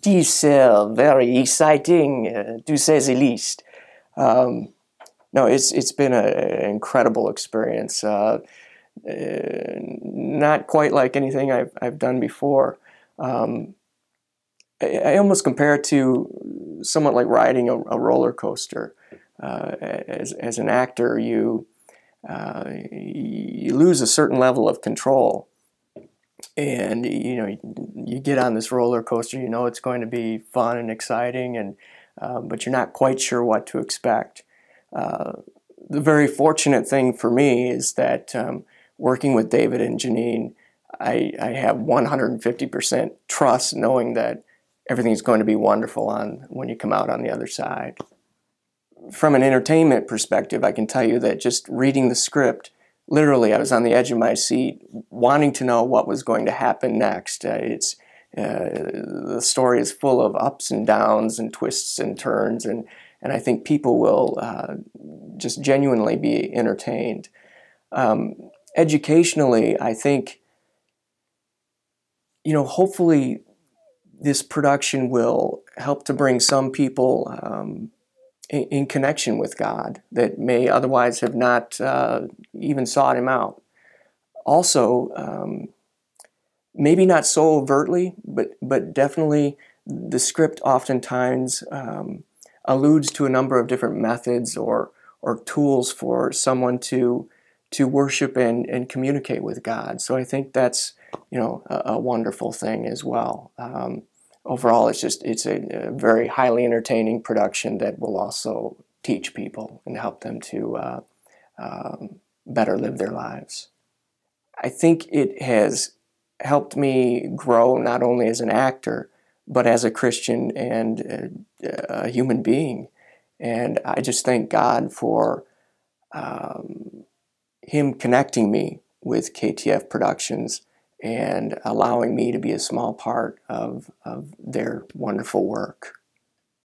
diesel, very exciting, uh, to say the least. Um, no, it's it's been an incredible experience. Uh, uh, not quite like anything I've I've done before. Um, I, I, almost compare it to somewhat like riding a, a roller coaster. Uh, as as an actor, you uh, you lose a certain level of control and you know you get on this roller coaster you know it's going to be fun and exciting and um, but you're not quite sure what to expect. Uh, the very fortunate thing for me is that um, working with david and janine I, I have 150% trust knowing that everything's going to be wonderful on when you come out on the other side. From an entertainment perspective i can tell you that just reading the script literally, I was on the edge of my seat, wanting to know what was going to happen next. Uh, it's uh, the story is full of ups and downs and twists and turns, and and I think people will uh, just genuinely be entertained. Um, educationally, I think you know, hopefully, this production will help to bring some people um, in, in connection with God that may otherwise have not uh, even sought Him out. Also, um, maybe not so overtly, but but definitely the script oftentimes um, alludes to a number of different methods or or tools for someone to to worship and, and communicate with God. So I think that's you know a, a wonderful thing as well. Um, overall, it's just it's a, a, very highly entertaining production that will also teach people and help them to uh, um, better live their lives. I think it has helped me grow not only as an actor but as a Christian and a, human being. And I just thank God for um, Him connecting me with KTF Productions and allowing me to be a small part of, of their wonderful work.